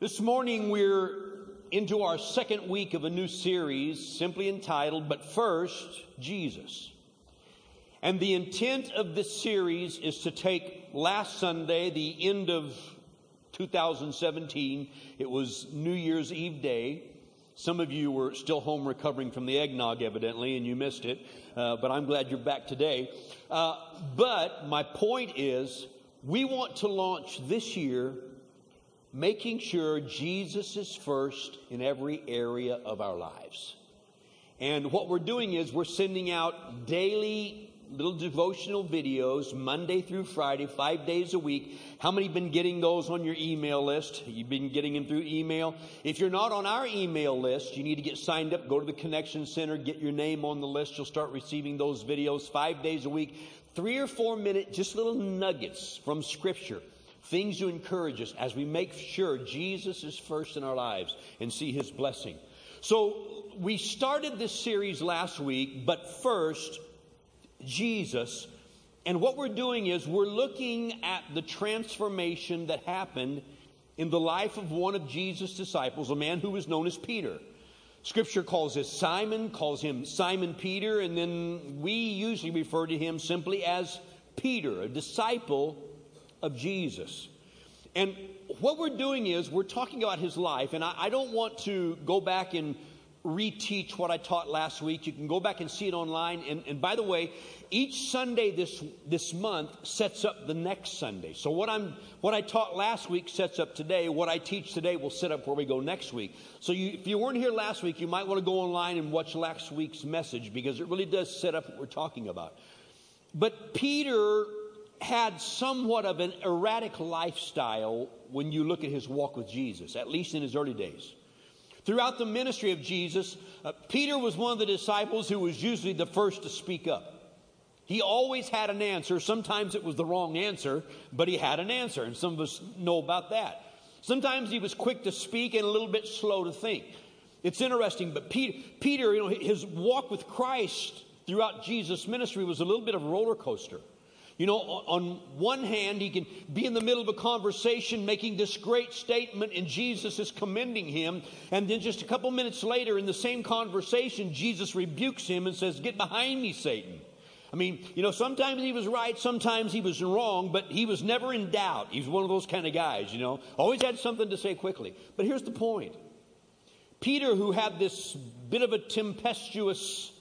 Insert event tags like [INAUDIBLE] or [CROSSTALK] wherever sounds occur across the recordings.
This morning we're into our second week of a new series simply entitled, But First, Jesus. And the intent of this series is to take last Sunday, the end of 2017, it was New Year's Eve day. Some of you were still home recovering from the eggnog, evidently, and you missed it. Uh, but I'm glad you're back today. Uh, but my point is, we want to launch this year making sure Jesus is first in every area of our lives. And what we're doing is we're sending out daily little devotional videos Monday through Friday, five days a week. How many been getting those on your email list? You've been getting them through email. If you're not on our email list, you need to get signed up. Go to the Connection Center, get your name on the list. You'll start receiving those videos five days a week. Three or four minute, just little nuggets from Scripture things to encourage us as we make sure Jesus is first in our lives and see his blessing. So we started this series last week, but first, Jesus. And what we're doing is we're looking at the transformation that happened in the life of one of Jesus' disciples, a man who was known as Peter. Scripture calls this Simon, calls him Simon Peter, and then we usually refer to him simply as Peter, a disciple of Jesus. And what we're doing is we're talking about his life, and I, I, don't want to go back and reteach what I taught last week. You can go back and see it online. And, and by the way, each Sunday this this month sets up the next Sunday. So what I'm what I taught last week sets up today. What I teach today will set up where we go next week. So you, if you weren't here last week, you might want to go online and watch last week's message because it really does set up what we're talking about. But Peter had somewhat of an erratic lifestyle when you look at his walk with Jesus, at least in his early days. Throughout the ministry of Jesus, uh, Peter was one of the disciples who was usually the first to speak up. He always had an answer. Sometimes it was the wrong answer, but he had an answer, and some of us know about that. Sometimes he was quick to speak and a little bit slow to think. It's interesting, but Peter, Peter you know, his walk with Christ throughout Jesus' ministry was a little bit of a roller coaster. You know, on one hand, he can be in the middle of a conversation making this great statement, and Jesus is commending him. And then just a couple minutes later, in the same conversation, Jesus rebukes him and says, Get behind me, Satan. I mean, you know, sometimes he was right, sometimes he was wrong, but he was never in doubt. He was one of those kind of guys, you know, always had something to say quickly. But here's the point Peter, who had this bit of a tempestuous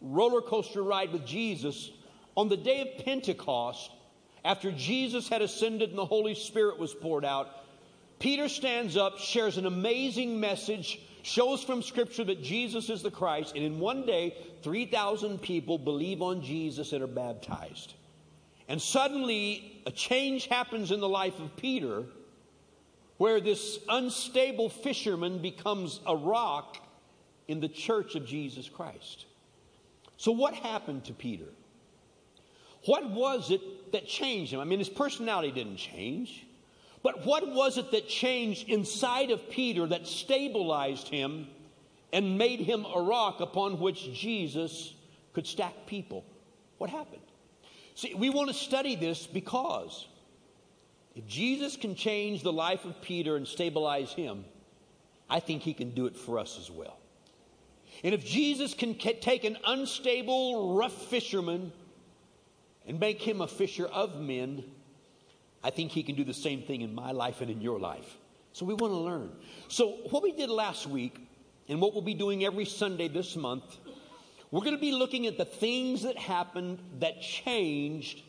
roller coaster ride with Jesus, on the day of Pentecost, after Jesus had ascended and the Holy Spirit was poured out, Peter stands up, shares an amazing message, shows from Scripture that Jesus is the Christ, and in one day, 3,000 people believe on Jesus and are baptized. And suddenly, a change happens in the life of Peter where this unstable fisherman becomes a rock in the church of Jesus Christ. So, what happened to Peter? What was it that changed him? I mean, his personality didn't change. But what was it that changed inside of Peter that stabilized him and made him a rock upon which Jesus could stack people? What happened? See, we want to study this because if Jesus can change the life of Peter and stabilize him, I think he can do it for us as well. And if Jesus can take an unstable, rough fisherman and make him a fisher of men, I think he can do the same thing in my life and in your life. So we want to learn. So, what we did last week and what we'll be doing every Sunday this month, we're going to be looking at the things that happened that changed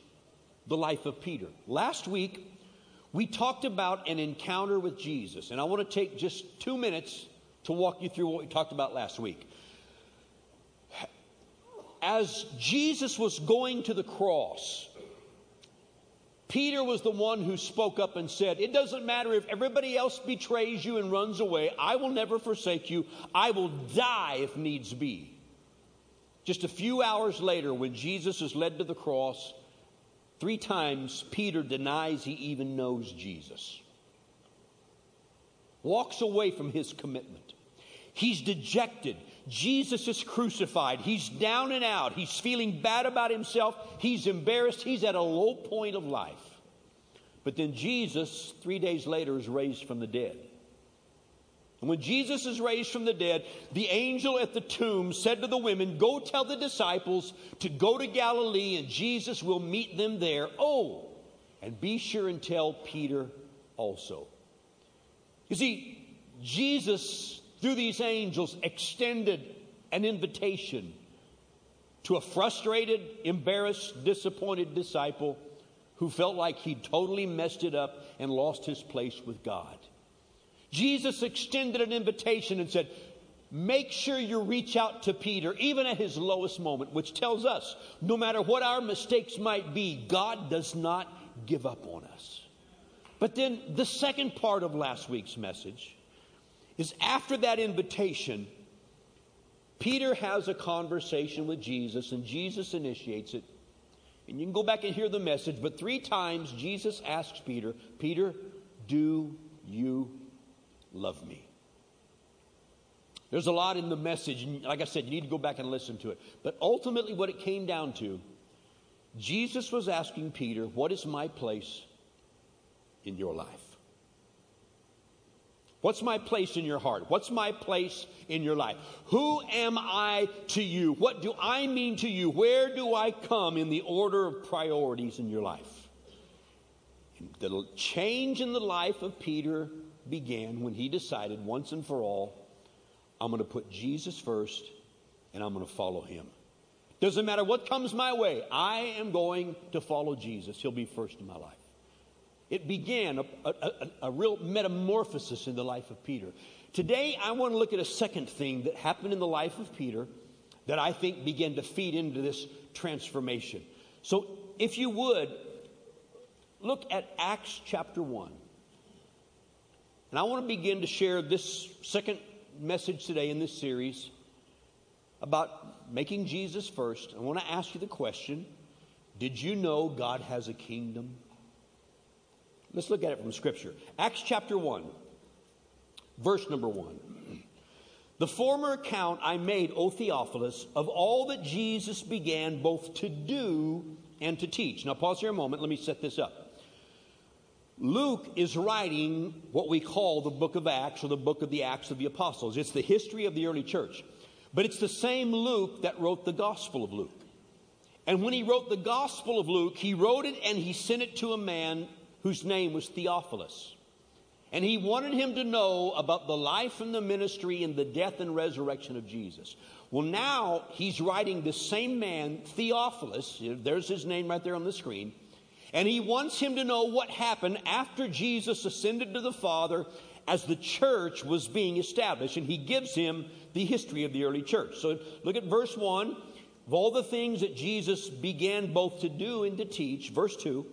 the life of Peter. Last week, we talked about an encounter with Jesus, and I want to take just two minutes to walk you through what we talked about last week as Jesus was going to the cross, Peter was the one who spoke up and said, It doesn't matter if everybody else betrays you and runs away, I will never forsake you. I will die if needs be. Just a few hours later, when Jesus is led to the cross, three times Peter denies he even knows Jesus, walks away from his commitment. He's dejected. Jesus is crucified. He's down and out. He's feeling bad about himself. He's embarrassed. He's at a low point of life. But then Jesus, three days later, is raised from the dead. And when Jesus is raised from the dead, the angel at the tomb said to the women, Go tell the disciples to go to Galilee, and Jesus will meet them there. Oh, and be sure and tell Peter also. You see, Jesus, through these angels, extended an invitation to a frustrated, embarrassed, disappointed disciple who felt like he'd totally messed it up and lost his place with God. Jesus extended an invitation and said, Make sure you reach out to Peter, even at his lowest moment, which tells us no matter what our mistakes might be, God does not give up on us. But then the second part of last week's message is after that invitation, Peter has a conversation with Jesus, and Jesus initiates it. And you can go back and hear the message, but three times Jesus asks Peter, Peter, do you love me? There's a lot in the message, and like I said, you need to go back and listen to it. But ultimately, what it came down to, Jesus was asking Peter, What is my place in your life? What's my place in your heart? What's my place in your life? Who am I to you? What do I mean to you? Where do I come in the order of priorities in your life? The change in the life of Peter began when he decided once and for all, I'm going to put Jesus first and I'm going to follow him. Doesn't matter what comes my way, I am going to follow Jesus. He'll be first in my life. It began a, a, a, real metamorphosis in the life of Peter. Today, I want to look at a second thing that happened in the life of Peter that I think began to feed into this transformation. So, if you would, look at Acts chapter 1. And I want to begin to share this second message today in this series about making Jesus first. I want to ask you the question Did you know God has a kingdom? Let's look at it from Scripture. Acts chapter 1, verse number 1. The former account I made, O Theophilus, of all that Jesus began both to do and to teach. Now, pause here a moment. Let me set this up. Luke is writing what we call the book of Acts or the book of the Acts of the Apostles. It's the history of the early church. But it's the same Luke that wrote the Gospel of Luke. And when he wrote the Gospel of Luke, he wrote it and he sent it to a man whose name was Theophilus. And he wanted him to know about the life and the ministry and the death and resurrection of Jesus. Well, now he's writing the same man, Theophilus, there's his name right there on the screen, and he wants him to know what happened after Jesus ascended to the Father as the church was being established. And he gives him the history of the early church. So look at verse 1. Of all the things that Jesus began both to do and to teach, verse 2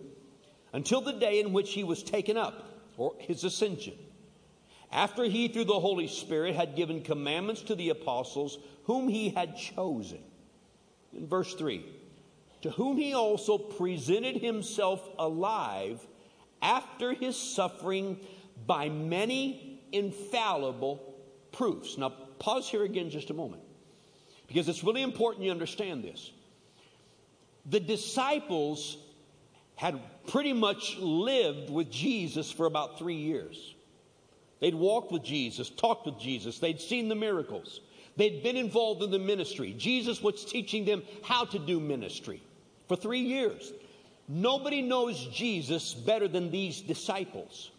until the day in which he was taken up, or his ascension. After he, through the Holy Spirit, had given commandments to the apostles whom he had chosen. In verse 3, to whom he also presented himself alive after his suffering by many infallible proofs. Now, pause here again just a moment, because it's really important you understand this. The disciples had pretty much lived with Jesus for about three years. They'd walked with Jesus, talked with Jesus, they'd seen the miracles, they'd been involved in the ministry. Jesus was teaching them how to do ministry for three years. Nobody knows Jesus better than these disciples.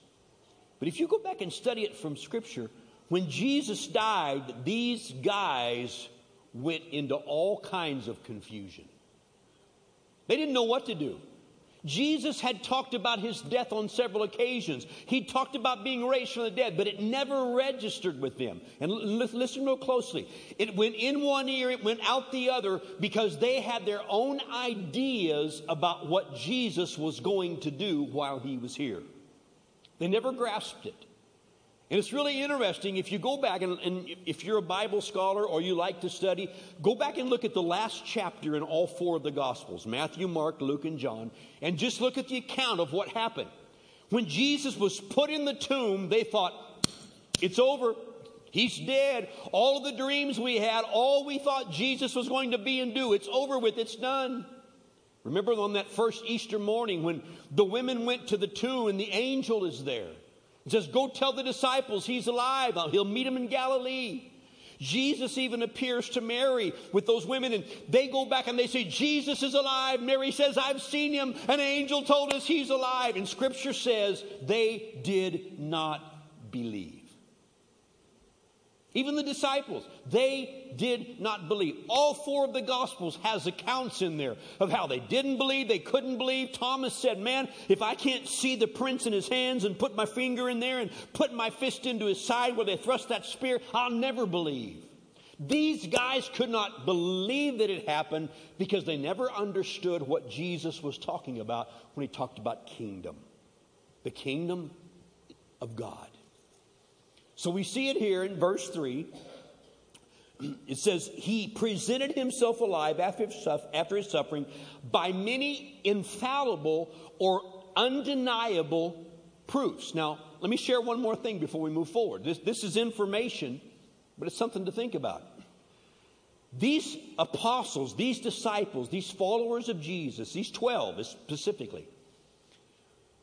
But if you go back and study it from Scripture, when Jesus died, these guys went into all kinds of confusion. They didn't know what to do. Jesus had talked about his death on several occasions. He talked about being raised from the dead, but it never registered with them. And listen real closely. It went in one ear, it went out the other because they had their own ideas about what Jesus was going to do while he was here. They never grasped it. And it's really interesting if you go back and, and, if you're a Bible scholar or you like to study, go back and look at the last chapter in all four of the Gospels Matthew, Mark, Luke, and John and just look at the account of what happened. When Jesus was put in the tomb, they thought, it's over. He's dead. All of the dreams we had, all we thought Jesus was going to be and do, it's over with, it's done. Remember on that first Easter morning when the women went to the tomb and the angel is there. It says, Go tell the disciples he's alive. Uh, he'll meet them in Galilee. Jesus even appears to Mary with those women, and they go back and they say, Jesus is alive. Mary says, I've seen him. An angel told us he's alive. And scripture says they did not believe. Even the disciples, they did not believe. All four of the gospels has accounts in there of how they didn't believe, they couldn't believe. Thomas said, "Man, if I can't see the prints in his hands and put my finger in there and put my fist into his side where they thrust that spear, I'll never believe." These guys could not believe that it happened because they never understood what Jesus was talking about when he talked about kingdom. The kingdom of God. So we see it here in verse 3. It says, He presented himself alive after his suffering by many infallible or undeniable proofs. Now, let me share one more thing before we move forward. This, this is information, but it's something to think about. These apostles, these disciples, these followers of Jesus, these 12 specifically,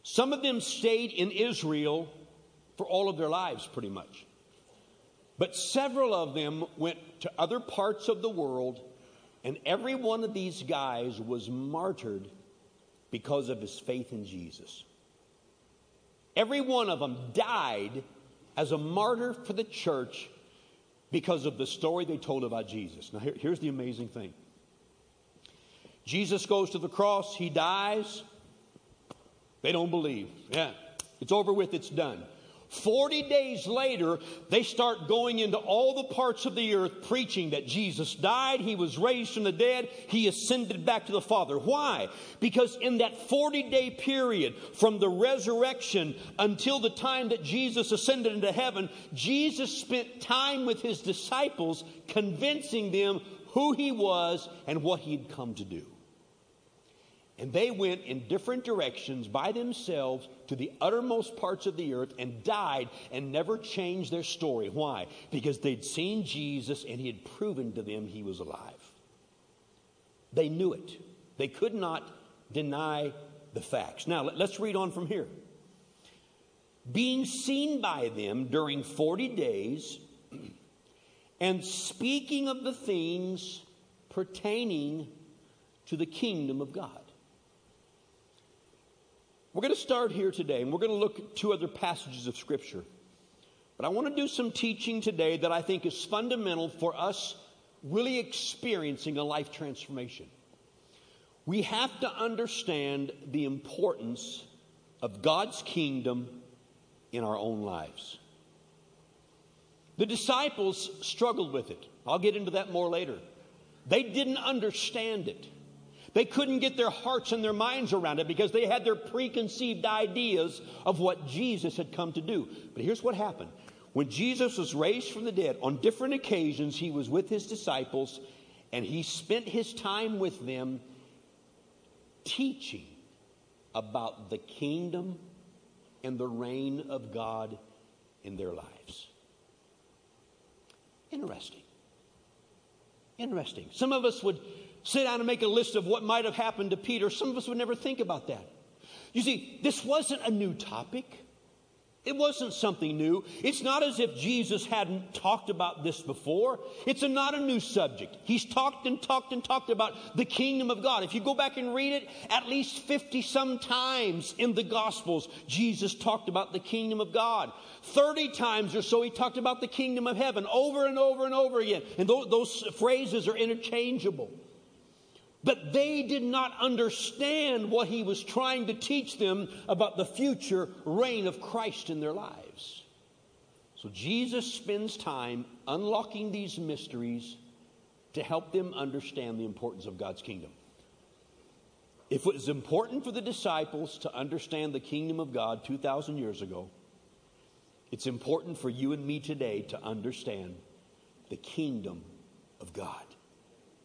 some of them stayed in Israel for all of their lives, pretty much. But several of them went to other parts of the world, and every one of these guys was martyred because of his faith in Jesus. Every one of them died as a martyr for the church because of the story they told about Jesus. Now, here, here's the amazing thing Jesus goes to the cross, he dies. They don't believe. Yeah, it's over with, it's done. 40 days later, they start going into all the parts of the earth preaching that Jesus died, he was raised from the dead, he ascended back to the Father. Why? Because in that 40 day period from the resurrection until the time that Jesus ascended into heaven, Jesus spent time with his disciples convincing them who he was and what he'd come to do. And they went in different directions by themselves to the uttermost parts of the earth and died and never changed their story. Why? Because they'd seen Jesus and he had proven to them he was alive. They knew it. They could not deny the facts. Now, let's read on from here. Being seen by them during 40 days [CLEARS THROAT] and speaking of the things pertaining to the kingdom of God. We're going to start here today, and we're going to look at two other passages of Scripture. But I want to do some teaching today that I think is fundamental for us really experiencing a life transformation. We have to understand the importance of God's kingdom in our own lives. The disciples struggled with it. I'll get into that more later. They didn't understand it. They couldn't get their hearts and their minds around it because they had their preconceived ideas of what Jesus had come to do. But here's what happened. When Jesus was raised from the dead, on different occasions, he was with his disciples and he spent his time with them teaching about the kingdom and the reign of God in their lives. Interesting. Interesting. Some of us would sit down and make a list of what might have happened to Peter, some of us would never think about that. You see, this wasn't a new topic. It wasn't something new. It's not as if Jesus hadn't talked about this before. It's a, not a new subject. He's talked and talked and talked about the kingdom of God. If you go back and read it, at least 50 some times in the Gospels, Jesus talked about the kingdom of God. 30 times or so, he talked about the kingdom of heaven over and over and over again. And those, those phrases are interchangeable. But they did not understand what he was trying to teach them about the future reign of Christ in their lives. So Jesus spends time unlocking these mysteries to help them understand the importance of God's kingdom. If it was important for the disciples to understand the kingdom of God 2,000 years ago, it's important for you and me today to understand the kingdom of God.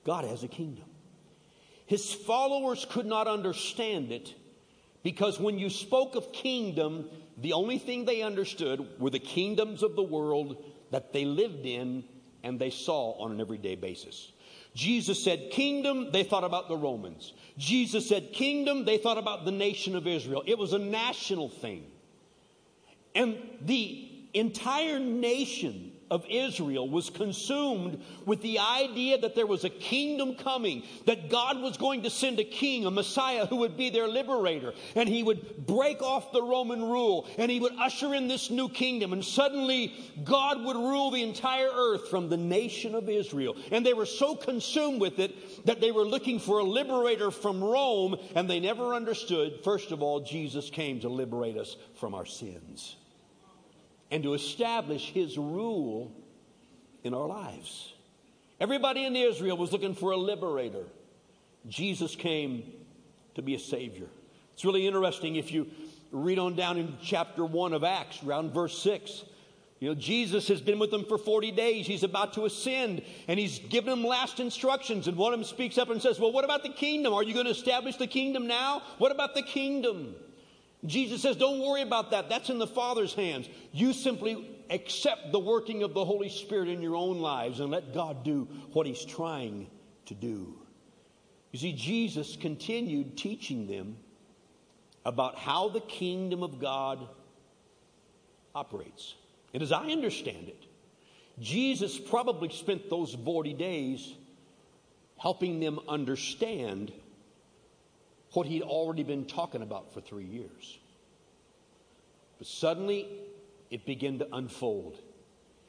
God has a kingdom. His followers could not understand it because when you spoke of kingdom, the only thing they understood were the kingdoms of the world that they lived in and they saw on an everyday basis. Jesus said kingdom, they thought about the Romans. Jesus said kingdom, they thought about the nation of Israel. It was a national thing. And the entire nation of Israel was consumed with the idea that there was a kingdom coming, that God was going to send a king, a Messiah who would be their liberator, and he would break off the Roman rule, and he would usher in this new kingdom, and suddenly God would rule the entire earth from the nation of Israel. And they were so consumed with it that they were looking for a liberator from Rome, and they never understood, first of all, Jesus came to liberate us from our sins and to establish his rule in our lives. Everybody in Israel was looking for a liberator. Jesus came to be a savior. It's really interesting if you read on down in chapter 1 of Acts, around verse 6. You know, Jesus has been with them for 40 days. He's about to ascend, and he's given them last instructions. And one of them speaks up and says, Well, what about the kingdom? Are you going to establish the kingdom now? What about the kingdom? Jesus says, Don't worry about that. That's in the Father's hands. You simply accept the working of the Holy Spirit in your own lives and let God do what He's trying to do. You see, Jesus continued teaching them about how the kingdom of God operates. And as I understand it, Jesus probably spent those 40 days helping them understand what he'd already been talking about for three years. But suddenly, it began to unfold,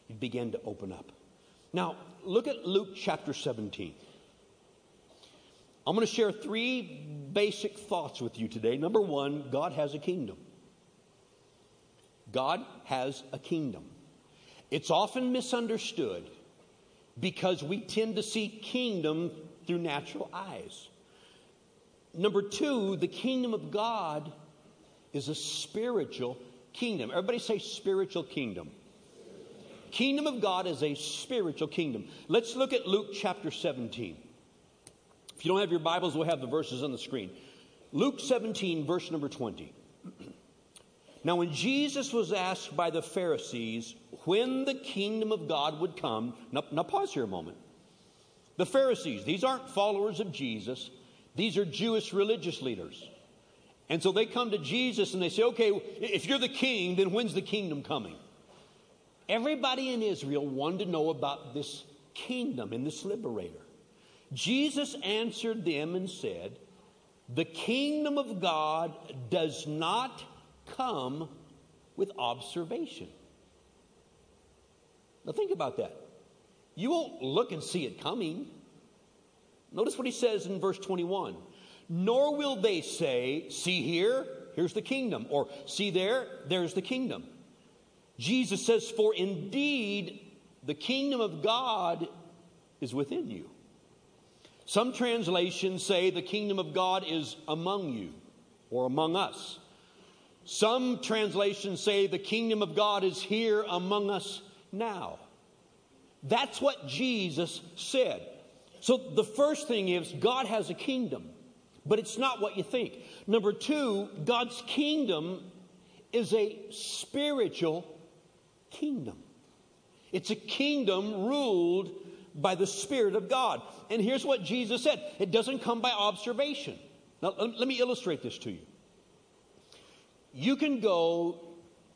it began to open up. Now, look at Luke chapter 17. I'm going to share three basic thoughts with you today. Number one, God has a kingdom. God has a kingdom. It's often misunderstood because we tend to see kingdom through natural eyes. Number two, the kingdom of God is a spiritual kingdom. Everybody say spiritual kingdom. Kingdom of God is a spiritual kingdom. Let's look at Luke chapter 17. If you don't have your Bibles, we'll have the verses on the screen. Luke 17, verse number 20. [CLEARS THROAT] Now, when Jesus was asked by the Pharisees when the kingdom of God would come, now, now pause here a moment. The Pharisees, these aren't followers of Jesus, these are Jewish religious leaders. And so they come to Jesus and they say, okay, if you're the king, then when's the kingdom coming? Everybody in Israel wanted to know about this kingdom and this liberator. Jesus answered them and said, The kingdom of God does not come with observation. Now think about that. You won't look and see it coming. Notice what he says in verse 21 Nor will they say, See here, here's the kingdom, or See there, there's the kingdom. Jesus says, For indeed the kingdom of God is within you. Some translations say the kingdom of God is among you or among us. Some translations say the kingdom of God is here among us now. That's what Jesus said. So the first thing is God has a kingdom, but it's not what you think. Number two, God's kingdom is a spiritual kingdom. It's a kingdom ruled by the Spirit of God. And here's what Jesus said it doesn't come by observation. Now, let me illustrate this to you. You can go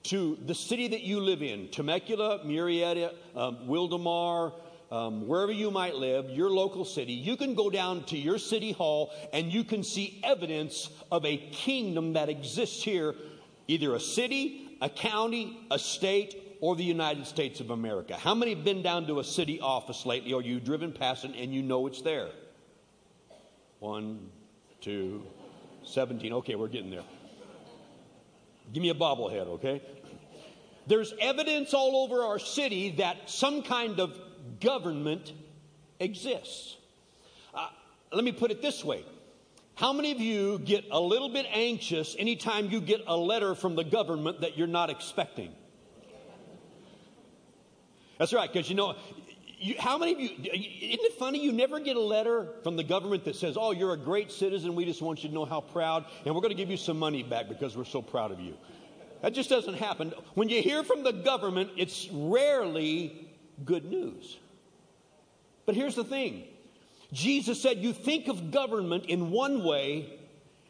to the city that you live in, Temecula, Murrieta, um, Wildomar, um, wherever you might live, your local city, you can go down to your city hall and you can see evidence of a kingdom that exists here, either a city, a county, a state, or the United States of America. How many have been down to a city office lately, or you've driven past it and you know it's there? One, two, 17. Okay, we're getting there. Give me a bobblehead, okay? There's evidence all over our city that some kind of government exists. Uh, let me put it this way. How many of you get a little bit anxious anytime you get a letter from the government that you're not expecting? That's right, because you know, you, how many of you, isn't it funny you never get a letter from the government that says, oh, you're a great citizen, we just want you to know how proud, and we're going to give you some money back because we're so proud of you? That just doesn't happen. When you hear from the government, it's rarely good news. But here's the thing Jesus said, You think of government in one way,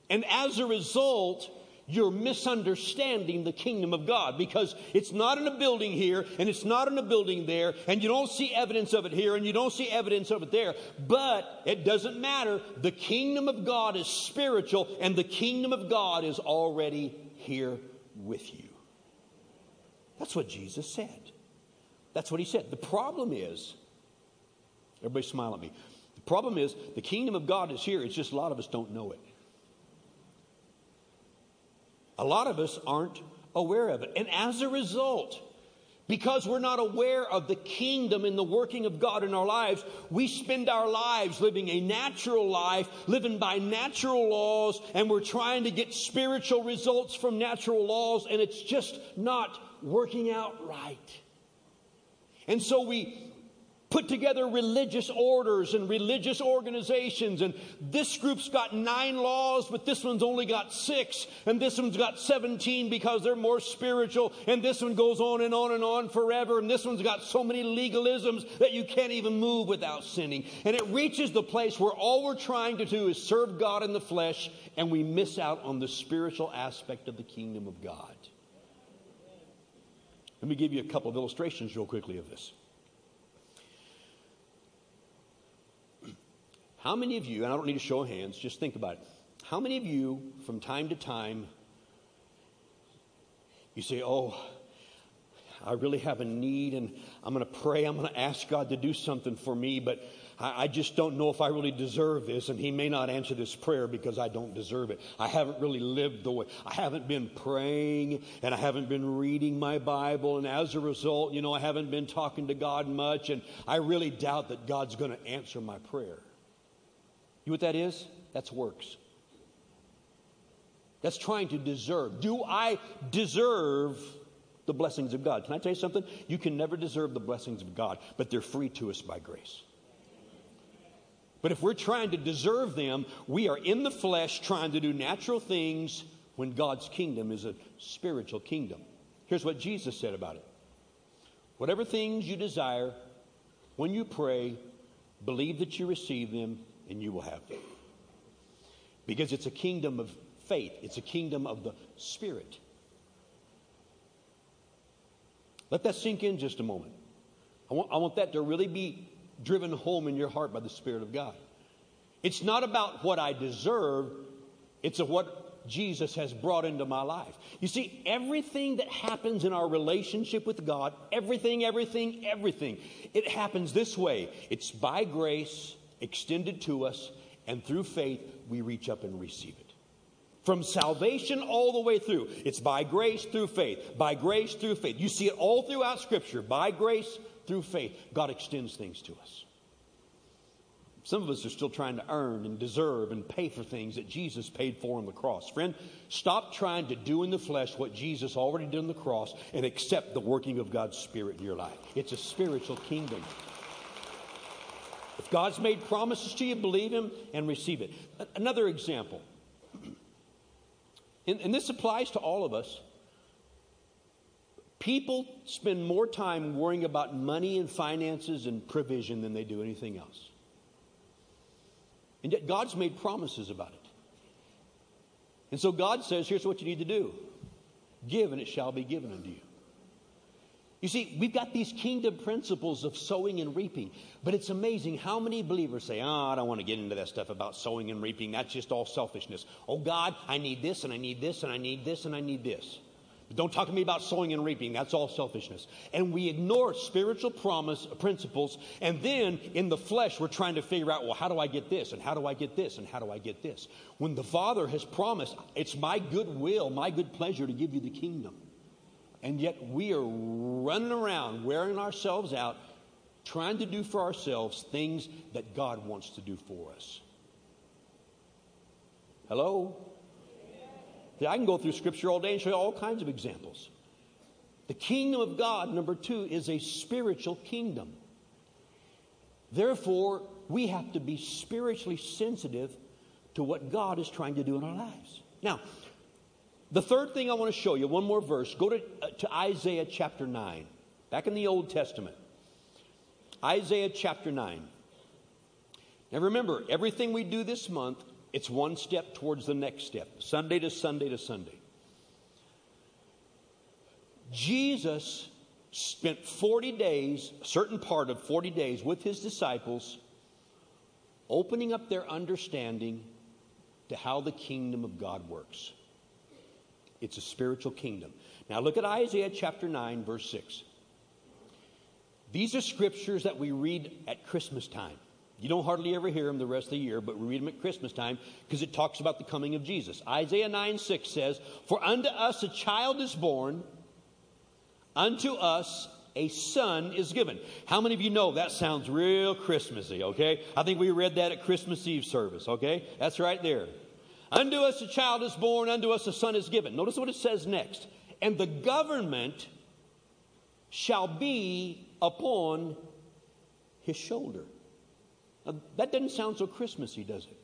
and as a result, you're misunderstanding the kingdom of God because it's not in a building here and it's not in a building there, and you don't see evidence of it here and you don't see evidence of it there. But it doesn't matter. The kingdom of God is spiritual, and the kingdom of God is already here with you. That's what Jesus said. That's what he said. The problem is, everybody smile at me. The problem is, the kingdom of God is here. It's just a lot of us don't know it. A lot of us aren't aware of it. And as a result, because we're not aware of the kingdom and the working of God in our lives, we spend our lives living a natural life, living by natural laws, and we're trying to get spiritual results from natural laws, and it's just not working out right. And so we put together religious orders and religious organizations. And this group's got nine laws, but this one's only got six. And this one's got 17 because they're more spiritual. And this one goes on and on and on forever. And this one's got so many legalisms that you can't even move without sinning. And it reaches the place where all we're trying to do is serve God in the flesh, and we miss out on the spiritual aspect of the kingdom of God. Let me give you a couple of illustrations real quickly of this. How many of you, and I don't need to show hands, just think about it. How many of you, from time to time, you say, Oh, I really have a need and I'm going to pray, I'm going to ask God to do something for me, but I, I, just don't know if I really deserve this, and He may not answer this prayer because I don't deserve it. I haven't really lived the way, I haven't been praying, and I haven't been reading my Bible, and as a result, you know, I haven't been talking to God much, and I really doubt that God's going to answer my prayer. You know what that is? That's works. That's trying to deserve. Do I deserve the blessings of God? Can I tell you something? You can never deserve the blessings of God, but they're free to us by grace. But if we're trying to deserve them, we are in the flesh trying to do natural things when God's kingdom is a spiritual kingdom. Here's what Jesus said about it Whatever things you desire, when you pray, believe that you receive them and you will have them. Because it's a kingdom of faith, it's a kingdom of the Spirit. Let that sink in just a moment. I want, I want that to really be driven home in your heart by the Spirit of God. It's not about what I deserve, it's of what Jesus has brought into my life. You see, everything that happens in our relationship with God, everything, everything, everything, it happens this way it's by grace extended to us, and through faith, we reach up and receive it. From salvation all the way through. It's by grace through faith. By grace through faith. You see it all throughout Scripture. By grace through faith. God extends things to us. Some of us are still trying to earn and deserve and pay for things that Jesus paid for on the cross. Friend, stop trying to do in the flesh what Jesus already did on the cross and accept the working of God's Spirit in your life. It's a spiritual kingdom. If God's made promises to you, believe Him and receive it. Another example, and, and this applies to all of us. People spend more time worrying about money and finances and provision than they do anything else. And yet, God's made promises about it. And so, God says, here's what you need to do give, and it shall be given unto you. You see, we've got these kingdom principles of sowing and reaping, but it's amazing how many believers say, Oh, I don't want to get into that stuff about sowing and reaping. That's just all selfishness. Oh, God, I need this, and I need this, and I need this, and I need this. But don't talk to me about sowing and reaping. That's all selfishness. And we ignore spiritual promise principles, and then in the flesh, we're trying to figure out, well, how do I get this, and how do I get this, and how do I get this? When the Father has promised, it's my good will, my good pleasure to give you the kingdom. And yet we are running around, wearing ourselves out, trying to do for ourselves things that God wants to do for us. Hello? I can go through scripture all day and show you all kinds of examples. The kingdom of God, number two, is a spiritual kingdom. Therefore, we have to be spiritually sensitive to what God is trying to do in our lives. Now, the third thing I want to show you, one more verse. Go to, uh, to Isaiah chapter 9, back in the Old Testament. Isaiah chapter 9. Now remember, everything we do this month, it's one step towards the next step, Sunday to Sunday to Sunday. Jesus spent 40 days, a certain part of 40 days, with his disciples, opening up their understanding to how the kingdom of God works. It's a spiritual kingdom. Now look at Isaiah chapter 9, verse 6. These are scriptures that we read at Christmas time. You don't hardly ever hear them the rest of the year, but we read them at Christmas time because it talks about the coming of Jesus. Isaiah 9 6 says, For unto us a child is born, unto us a son is given. How many of you know that sounds real Christmassy, okay? I think we read that at Christmas Eve service, okay? That's right there. Unto us a child is born, unto us a son is given. Notice what it says next. And the government shall be upon his shoulder. Now, that doesn't sound so Christmassy, does it?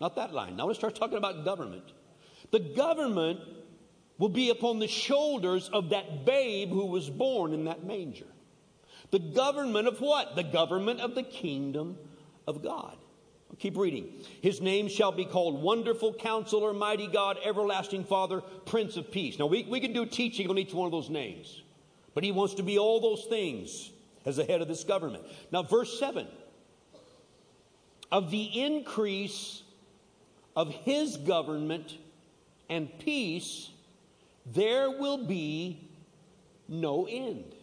Not that line. Now let's start talking about government. The government will be upon the shoulders of that babe who was born in that manger. The government of what? The government of the kingdom of God. I'll keep reading. His name shall be called Wonderful Counselor, Mighty God, Everlasting Father, Prince of Peace. Now, we, we can do teaching on each one of those names, but he wants to be all those things as the head of this government. Now, verse 7 of the increase of his government and peace, there will be no end.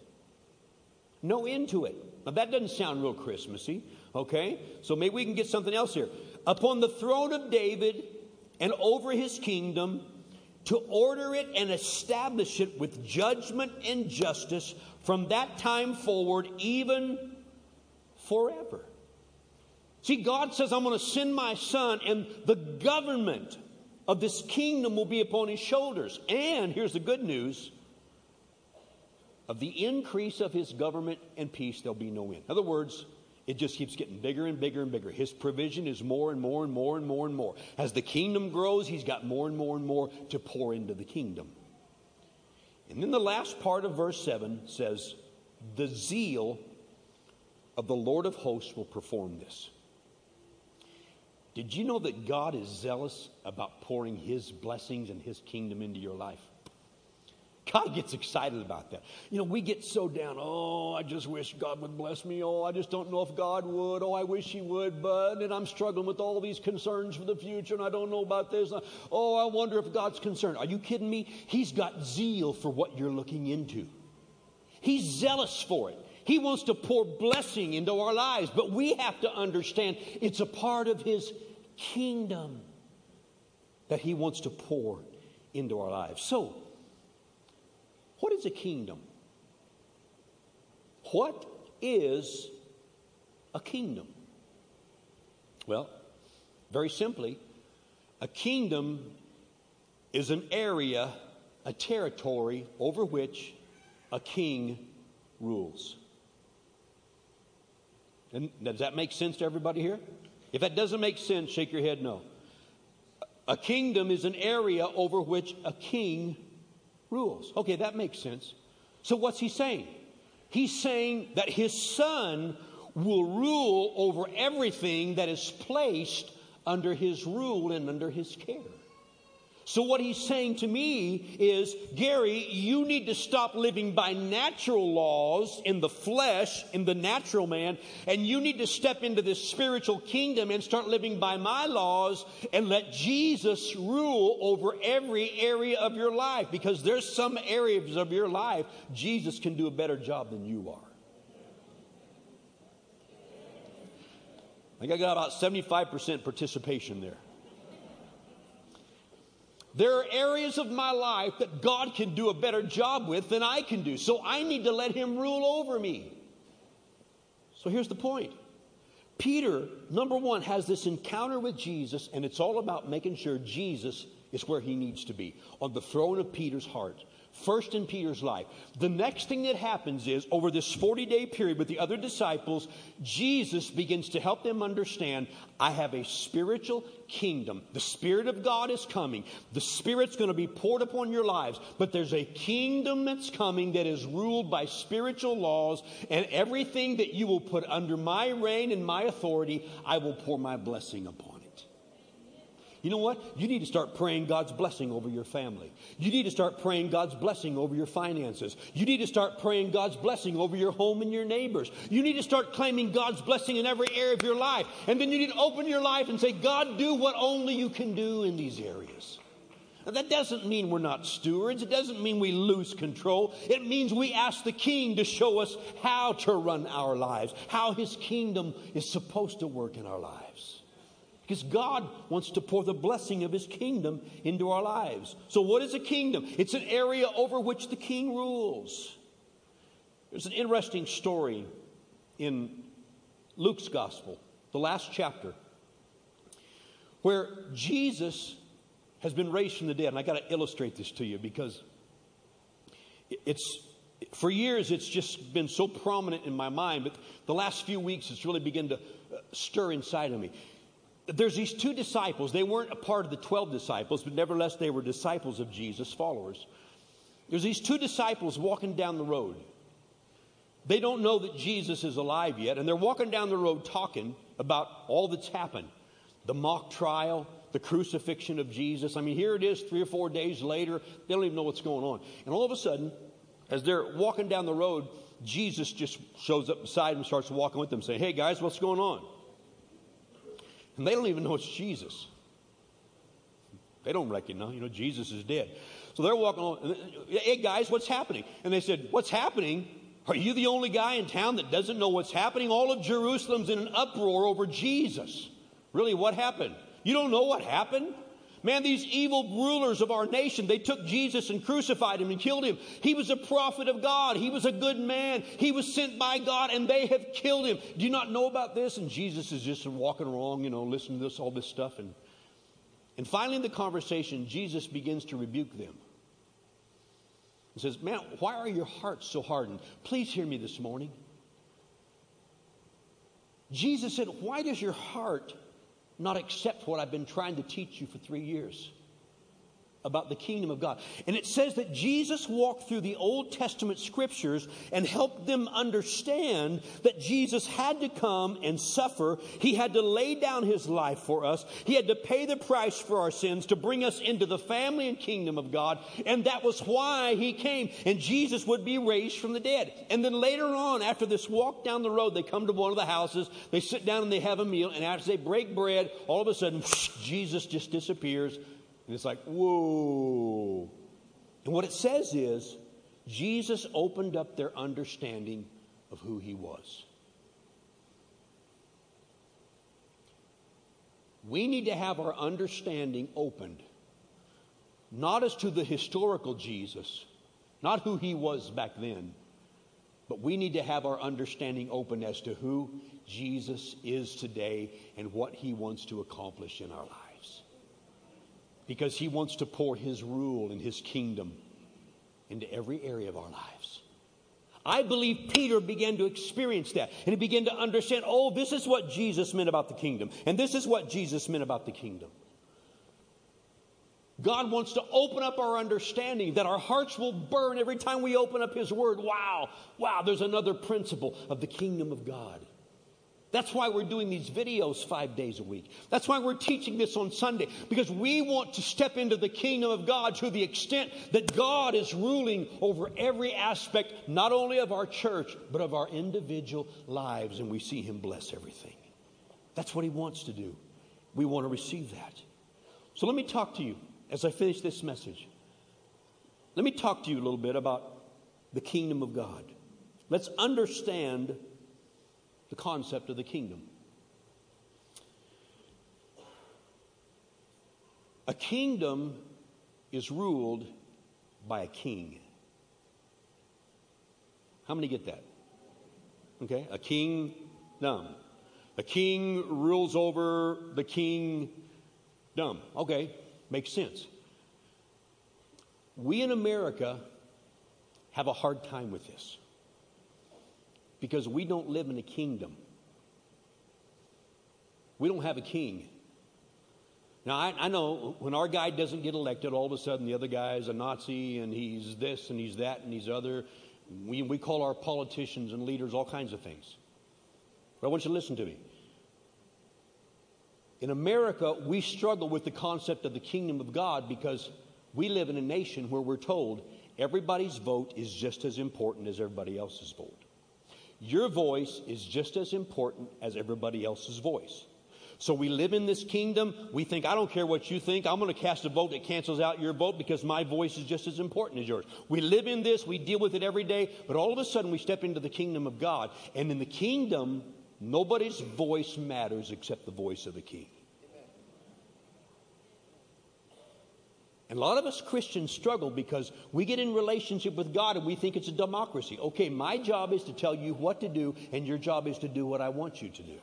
No end to it. Now, that doesn't sound real Christmassy, okay? So maybe we can get something else here. Upon the throne of David and over his kingdom, to order it and establish it with judgment and justice from that time forward, even forever. See, God says, I'm going to send my son, and the government of this kingdom will be upon his shoulders. And here's the good news of the increase of his government and peace, there'll be no end. In other words, it just keeps getting bigger and bigger and bigger. His provision is more and more and more and more and more. As the kingdom grows, he's got more and more and more to pour into the kingdom. And then the last part of verse 7 says, The zeal of the Lord of hosts will perform this. Did you know that God is zealous about pouring His blessings and His kingdom into your life? God gets excited about that. You know, we get so down, oh, I just wish God would bless me. Oh, I just don't know if God would. Oh, I wish He would, but and I'm struggling with all these concerns for the future and I don't know about this. Oh, I wonder if God's concerned. Are you kidding me? He's got zeal for what you're looking into, He's zealous for it. He wants to pour blessing into our lives, but we have to understand it's a part of His kingdom that He wants to pour into our lives. So, what is a kingdom? What is a kingdom? Well, very simply, a kingdom is an area, a territory over which a king rules. Does that make sense to everybody here? If that doesn't make sense, shake your head no. A kingdom is an area over which a king rules. Okay, that makes sense. So what's he saying? He's saying that his son will rule over everything that is placed under his rule and under his care. So, what he's saying to me is, Gary, you need to stop living by natural laws in the flesh, in the natural man, and you need to step into this spiritual kingdom and start living by my laws and let Jesus rule over every area of your life because there's some areas of your life Jesus can do a better job than you are. I think I got about 75% participation there. There are areas of my life that God can do a better job with than I can do. So I need to let Him rule over me. So here's the point Peter, number one, has this encounter with Jesus, and it's all about making sure Jesus is where he needs to be on the throne of Peter's heart first in Peter's life. The next thing that happens is over this 40 day period with the other disciples, Jesus begins to help them understand I have a spiritual kingdom. The Spirit of God is coming. The Spirit's going to be poured upon your lives, but there's a kingdom that's coming that is ruled by spiritual laws, and everything that you will put under my reign and my authority, I will pour my blessing upon. You know what? You need to start praying God's blessing over your family. You need to start praying God's blessing over your finances. You need to start praying God's blessing over your home and your neighbors. You need to start claiming God's blessing in every area of your life. And then you need to open your life and say, God, do what only you can do in these areas. Now, that doesn't mean we're not stewards. It doesn't mean we lose control. It means we ask the king to show us how to run our lives, how his kingdom is supposed to work in our lives. Because God wants to pour the blessing of his kingdom into our lives. So, what is a kingdom? It's an area over which the king rules. There's an interesting story in Luke's gospel, the last chapter, where Jesus has been raised from the dead. And I got to illustrate this to you because it's for years it's just been so prominent in my mind, but the last few weeks it's really begun to uh, stir inside of me. There's these two disciples. They weren't a part of the 12 disciples, but nevertheless they were disciples of Jesus, followers. There's these two disciples walking down the road. They don't know that Jesus is alive yet, and they're walking down the road talking about all that's happened the mock trial, the crucifixion of Jesus. I mean, here it is three or four days later. They don't even know what's going on. And all of a sudden, as they're walking down the road, Jesus just shows up beside them and starts walking with them, saying, Hey guys, what's going on? And they don't even know it's Jesus. They don't recognize, you know, Jesus is dead. So they're walking on, hey guys, what's happening? And they said, What's happening? Are you the only guy in town that doesn't know what's happening? All of Jerusalem's in an uproar over Jesus. Really, what happened? You don't know what happened? Man, these evil rulers of our nation, they took Jesus and crucified him and killed him. He was a prophet of God. He was a good man. He was sent by God and they have killed him. Do you not know about this? And Jesus is just walking along, you know, listening to this, all this stuff. And, and finally in the conversation, Jesus begins to rebuke them. He says, Man, why are your hearts so hardened? Please hear me this morning. Jesus said, Why does your heart not accept what I've been trying to teach you for three years about the kingdom of God. And it says that Jesus walked through the Old Testament scriptures and helped them understand that Jesus had to come and suffer. He had to lay down his life for us. He had to pay the price for our sins to bring us into the family and kingdom of God. And that was why he came. And Jesus would be raised from the dead. And then later on, after this walk down the road, they come to one of the houses, they sit down and they have a meal. And after they break bread, all of a sudden, whoosh, [LAUGHS] Jesus just disappears and it's like, whoa. And what it says is, Jesus opened up their understanding of who he was. We need to have our understanding opened, not as to the historical Jesus, not who he was back then, but we need to have our understanding open as to who Jesus is today and what he wants to accomplish in our lives because he wants to pour his rule and his kingdom into every area of our lives. I believe Peter began to experience that and he began to understand oh, this is what Jesus meant about the kingdom, and this is what Jesus meant about the kingdom. God wants to open up our understanding that our hearts will burn every time we open up His Word. Wow, wow, there's another principle of the kingdom of God. That's why we're doing these videos five days a week. That's why we're teaching this on Sunday, because we want to step into the kingdom of God to the extent that God is ruling over every aspect, not only of our church, but of our individual lives, and we see Him bless everything. That's what He wants to do. We want to receive that. So let me talk to you as I finish this message. Let me talk to you a little bit about the kingdom of God. Let's understand the concept of the kingdom. A kingdom is ruled by a king. How many get that? Okay, a king, dumb. A king rules over the king, dumb. Okay, makes sense. We in America have a hard time with this because we don't live in a kingdom. We don't have a king. Now, I, I, know when our guy doesn't get elected, all of a sudden the other guy is a Nazi and he's this and he's that and he's other. We, we call our politicians and leaders all kinds of things. But I want you to listen to me. In America, we struggle with the concept of the kingdom of God because we live in a nation where we're told everybody's vote is just as important as everybody else's vote. Your voice is just as important as everybody else's voice. So we live in this kingdom. We think, I don't care what you think. I'm going to cast a vote that cancels out your vote because my voice is just as important as yours. We live in this. We deal with it every day. But all of a sudden, we step into the kingdom of God. And in the kingdom, nobody's voice matters except the voice of the king. And a lot of us Christians struggle because we get in relationship with God and we think it's a democracy. Okay, my job is to tell you what to do, and your job is to do what I want you to do.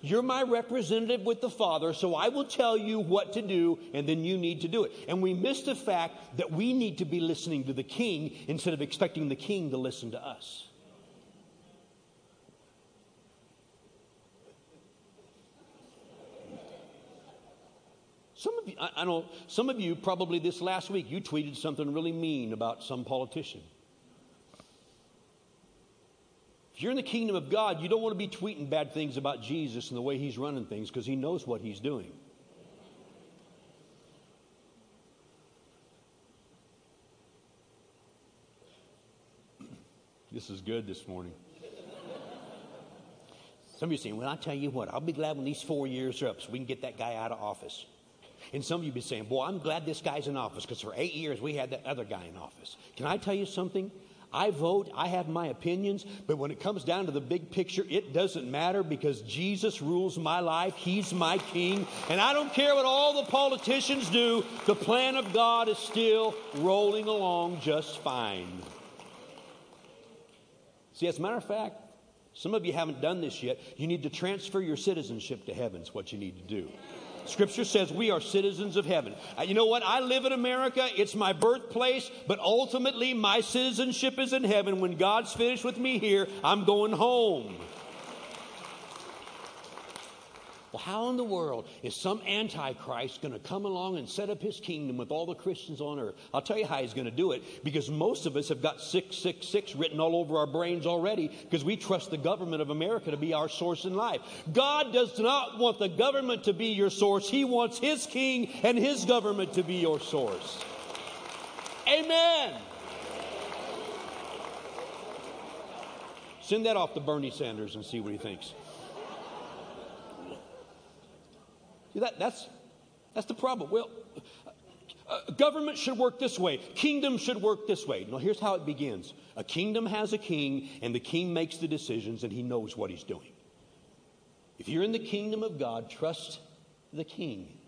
You're my representative with the Father, so I will tell you what to do, and then you need to do it. And we miss the fact that we need to be listening to the King instead of expecting the King to listen to us. Some of you, I, I know, some of you probably this last week, you tweeted something really mean about some politician. If you're in the kingdom of God, you don't want to be tweeting bad things about Jesus and the way he's running things because he knows what he's doing. [CLEARS THROAT] This is good this morning. Some of you saying, Well, I'll tell you what, I'll be glad when these four years are up so we can get that guy out of office. And some of you be saying, Boy, I'm glad this guy's in office because for eight years we had that other guy in office. Can I tell you something? I vote, I have my opinions, but when it comes down to the big picture, it doesn't matter because Jesus rules my life. He's my king. And I don't care what all the politicians do, the plan of God is still rolling along just fine. See, as a matter of fact, some of you haven't done this yet. You need to transfer your citizenship to heaven, is what you need to do. Scripture says we are citizens of heaven. Uh, you know what? I live in America. It's my birthplace, but ultimately my citizenship is in heaven. When God's finished with me here, I'm going home. Well, how in the world is some antichrist going to come along and set up his kingdom with all the Christians on earth? I'll tell you how he's going to do it because most of us have got 666 written all over our brains already because we trust the government of America to be our source in life. God does not want the government to be your source, He wants His king and His government to be your source. Amen. Send that off to Bernie Sanders and see what he thinks. See, that, that's, that's the problem. Well, uh, government should work this way. Kingdom should work this way. Now, here's how it begins a kingdom has a king, and the king makes the decisions, and he knows what he's doing. If you're in the kingdom of God, trust the king.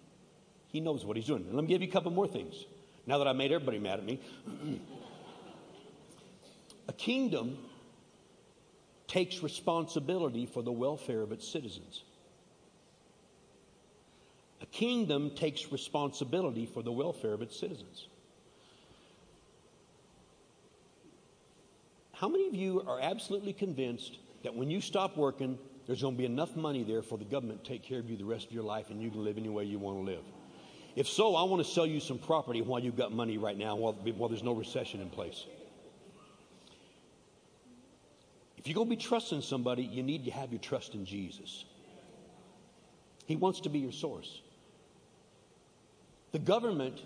He knows what he's doing. And let me give you a couple more things. Now that I made everybody mad at me, [CLEARS THROAT] a kingdom takes responsibility for the welfare of its citizens. A kingdom takes responsibility for the welfare of its citizens. How many of you are absolutely convinced that when you stop working, there's going to be enough money there for the government to take care of you the rest of your life and you can live any way you want to live? If so, I want to sell you some property while you've got money right now, while, while there's no recession in place. If you're going to be trusting somebody, you need to have your trust in Jesus. He wants to be your source. The government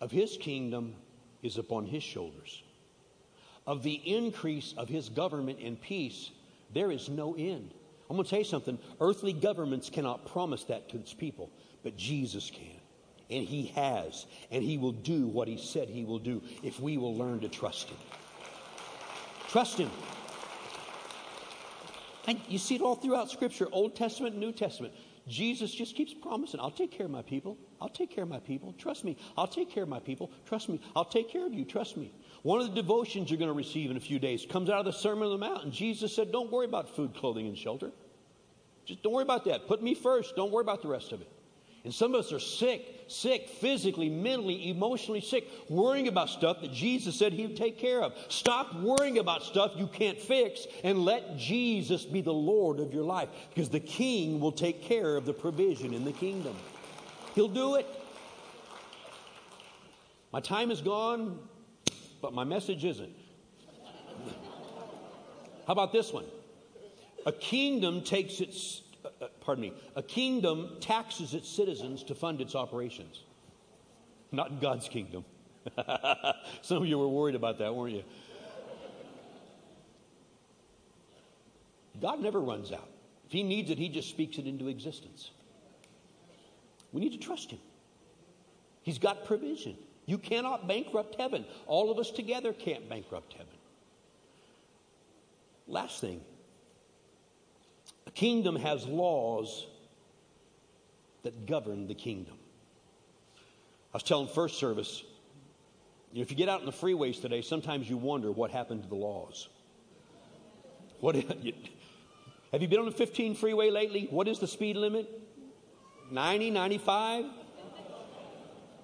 of his kingdom is upon his shoulders. Of the increase of his government and peace, there is no end. I'm going to tell you something. Earthly governments cannot promise that to its people, but Jesus can. And he has. And he will do what he said he will do if we will learn to trust him. Trust him. And you see it all throughout Scripture, Old Testament, New Testament. Jesus just keeps promising, I'll take care of my people. I'll take care of my people. Trust me. I'll take care of my people. Trust me. I'll take care of you. Trust me. One of the devotions you're going to receive in a few days comes out of the Sermon on the Mount. And Jesus said, Don't worry about food, clothing, and shelter. Just don't worry about that. Put me first. Don't worry about the rest of it. And some of us are sick, sick, physically, mentally, emotionally sick, worrying about stuff that Jesus said He would take care of. Stop worrying about stuff you can't fix and let Jesus be the Lord of your life because the King will take care of the provision in the kingdom. He'll do it. My time is gone, but my message isn't. How about this one? A kingdom takes its Uh, pardon me, a kingdom taxes its citizens to fund its operations. Not God's kingdom. [LAUGHS] Some of you were worried about that, weren't you? God never runs out. If He needs it, He just speaks it into existence. We need to trust Him. He's got provision. You cannot bankrupt heaven. All of us together can't bankrupt heaven. Last thing a kingdom has laws that govern the kingdom. I was telling first service, if you get out in the freeways today, sometimes you wonder what happened to the laws. What, [LAUGHS] have you been on the 15 freeway lately? What is the speed limit? 90, 95?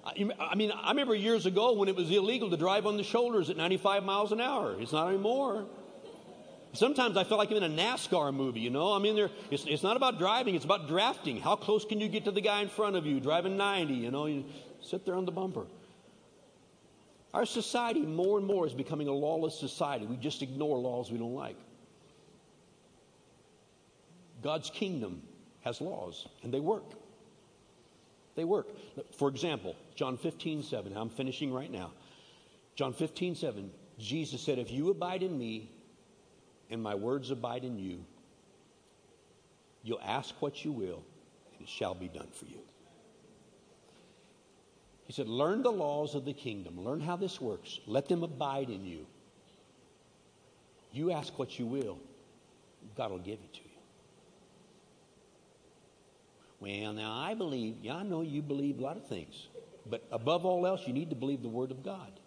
I mean, I remember years ago when it was illegal to drive on the shoulders at 95 miles an hour. It's not anymore. Sometimes I feel like I'm in a NASCAR movie, you know? I mean, there, it's, it's not about driving, it's about drafting. How close can you get to the guy in front of you driving 90, you know? You sit there on the bumper. Our society more and more is becoming a lawless society. We just ignore laws we don't like. God's kingdom has laws, and they work. They work. For example, John 15, 7. I'm finishing right now. John 15, 7. Jesus said, If you abide in me and my words abide in you, you'll ask what you will, and it shall be done for you. He said, Learn the laws of the kingdom. Learn how this works. Let them abide in you. You ask what you will, God will give it to you. Well, now I believe, yeah, I know you believe a lot of things, but above all else, you need to believe the Word of God.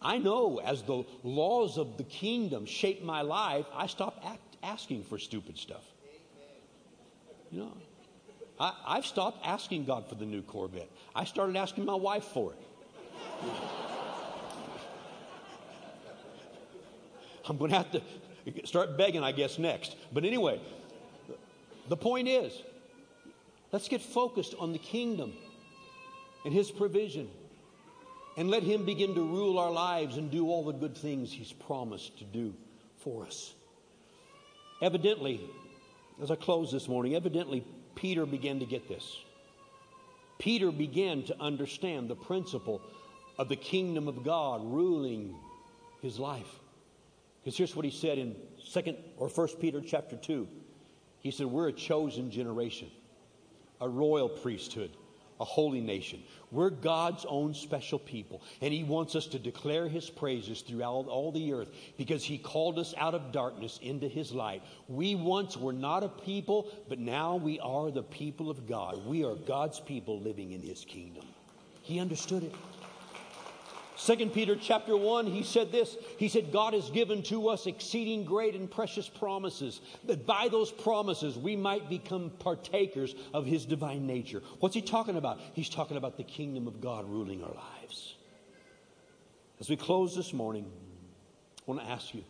I know as the laws of the kingdom shape my life, I stop act, asking for stupid stuff. You know, I, I've stopped asking God for the new Corvette. I started asking my wife for it. I'm going to have to start begging, I guess, next. But anyway, the point is, Let's get focused on the kingdom and His provision and let Him begin to rule our lives and do all the good things He's promised to do for us. Evidently, as I close this morning, evidently Peter began to get this. Peter began to understand the principle of the kingdom of God ruling his life. Because here's what he said in second or first Peter chapter 2. He said, We're a chosen generation a royal priesthood, a holy nation. We're God's own special people, and He wants us to declare His praises throughout all the earth because He called us out of darkness into His light. We once were not a people, but now we are the people of God. We are God's people living in His kingdom. He understood it. Second Peter chapter 1, he said this. He said, God has given to us exceeding great and precious promises, that by those promises we might become partakers of his divine nature. What's he talking about? He's talking about the kingdom of God ruling our lives. As we close this morning, I want to ask you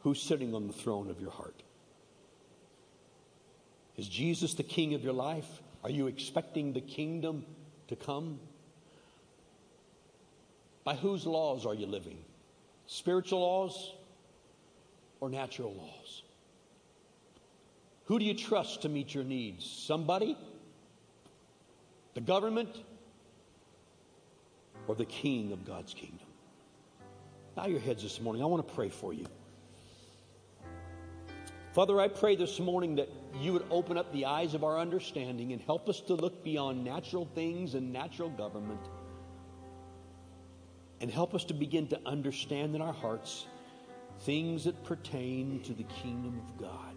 who's sitting on the throne of your heart? Is Jesus the king of your life? Are you expecting the kingdom to come? By whose laws are you living? Spiritual laws or natural laws? Who do you trust to meet your needs? Somebody? The government? Or the king of God's kingdom? Bow your heads this morning. I want to pray for you. Father, I pray this morning that you would open up the eyes of our understanding and help us to look beyond natural things and natural government and help us to begin to understand in our hearts things that pertain to the kingdom of God.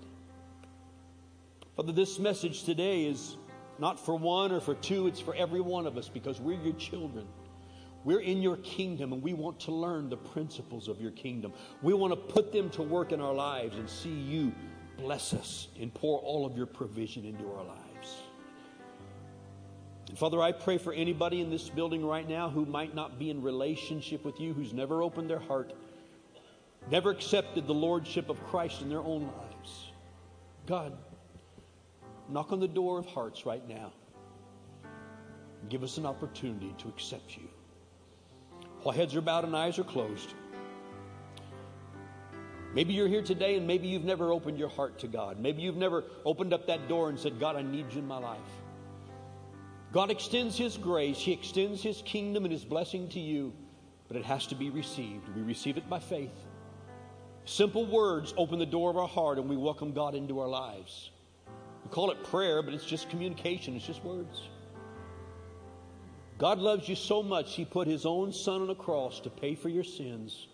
Father, this message today is not for one or for two, it's for every one of us because we're your children. We're in your kingdom and we want to learn the principles of your kingdom. We want to put them to work in our lives and see you bless us and pour all of your provision into our lives. And Father, I pray for anybody in this building right now who might not be in relationship with you, who's never opened their heart, never accepted the lordship of Christ in their own lives. God, knock on the door of hearts right now. Give us an opportunity to accept you. While heads are bowed and eyes are closed, Maybe you're here today and maybe you've never opened your heart to God. Maybe you've never opened up that door and said, God, I need you in my life. God extends His grace, He extends His kingdom and His blessing to you, but it has to be received. We receive it by faith. Simple words open the door of our heart and we welcome God into our lives. We call it prayer, but it's just communication, it's just words. God loves you so much, He put His own Son on a cross to pay for your sins.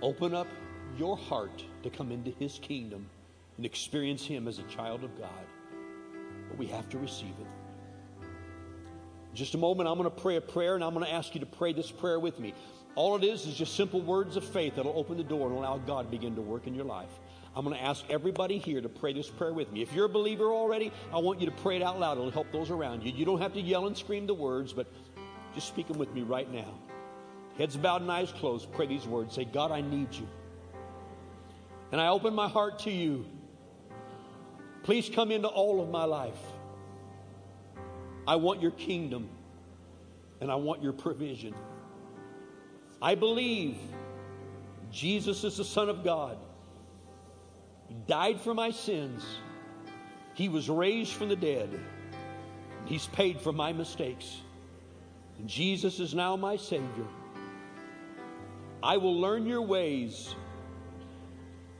Open up your heart to come into His kingdom and experience Him as a child of God. But we have to receive it. Just a moment, I'm going to pray a prayer, and I'm going to ask you to pray this prayer with me. All it is is just simple words of faith that'll open the door and allow God to begin to work in your life. I'm going to ask everybody here to pray this prayer with me. If you're a believer already, I want you to pray it out loud. It'll help those around you. You don't have to yell and scream the words, but just speak them with me right now. Heads bowed and eyes closed. Pray these words. Say, God, I need you. And I open my heart to you. Please come into all of my life. I want your kingdom and I want your provision. I believe Jesus is the Son of God. He died for my sins. He was raised from the dead. He's paid for my mistakes. Jesus is now my Savior. I will learn your ways.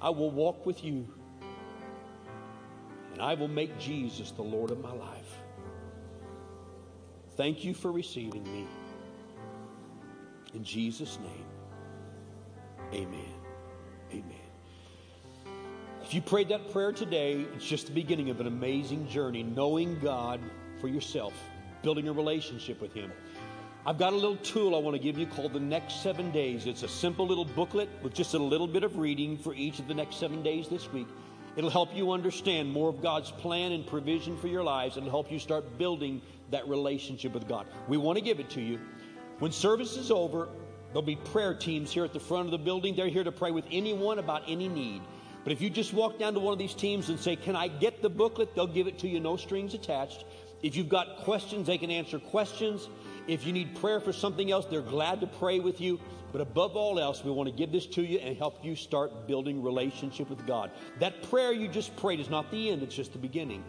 I will walk with you. And I will make Jesus the Lord of my life. Thank you for receiving me. In Jesus' name, amen. Amen. If you prayed that prayer today, it's just the beginning of an amazing journey, knowing God for yourself, building a relationship with Him. I've got a little tool I want to give you called the next seven days. It's a simple little booklet with just a little bit of reading for each of the next seven days this week. It'll help you understand more of God's plan and provision for your lives and help you start building that relationship with God. We want to give it to you. When service is over, there'll be prayer teams here at the front of the building. They're here to pray with anyone about any need. But if you just walk down to one of these teams and say, Can I get the booklet? They'll give it to you, no strings attached. If you've got questions, they can answer questions. If you need prayer for something else, they're glad to pray with you. But above all else, we want to give this to you and help you start building relationship with God. That prayer you just prayed is not the end, it's just the beginning.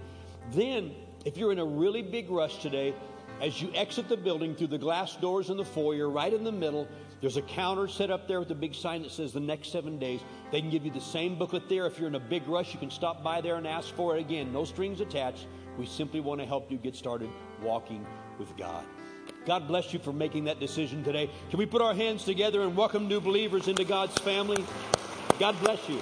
Then, if you're in a really big rush today, as you exit the building through the glass doors in the foyer, right in the middle, there's a counter set up there with a big sign that says the next seven days. They can give you the same booklet there. If you're in a big rush, you can stop by there and ask for it again. No strings attached. We simply want to help you get started walking with God. God bless you for making that decision today. Can we put our hands together and welcome new believers into God's family? God bless you.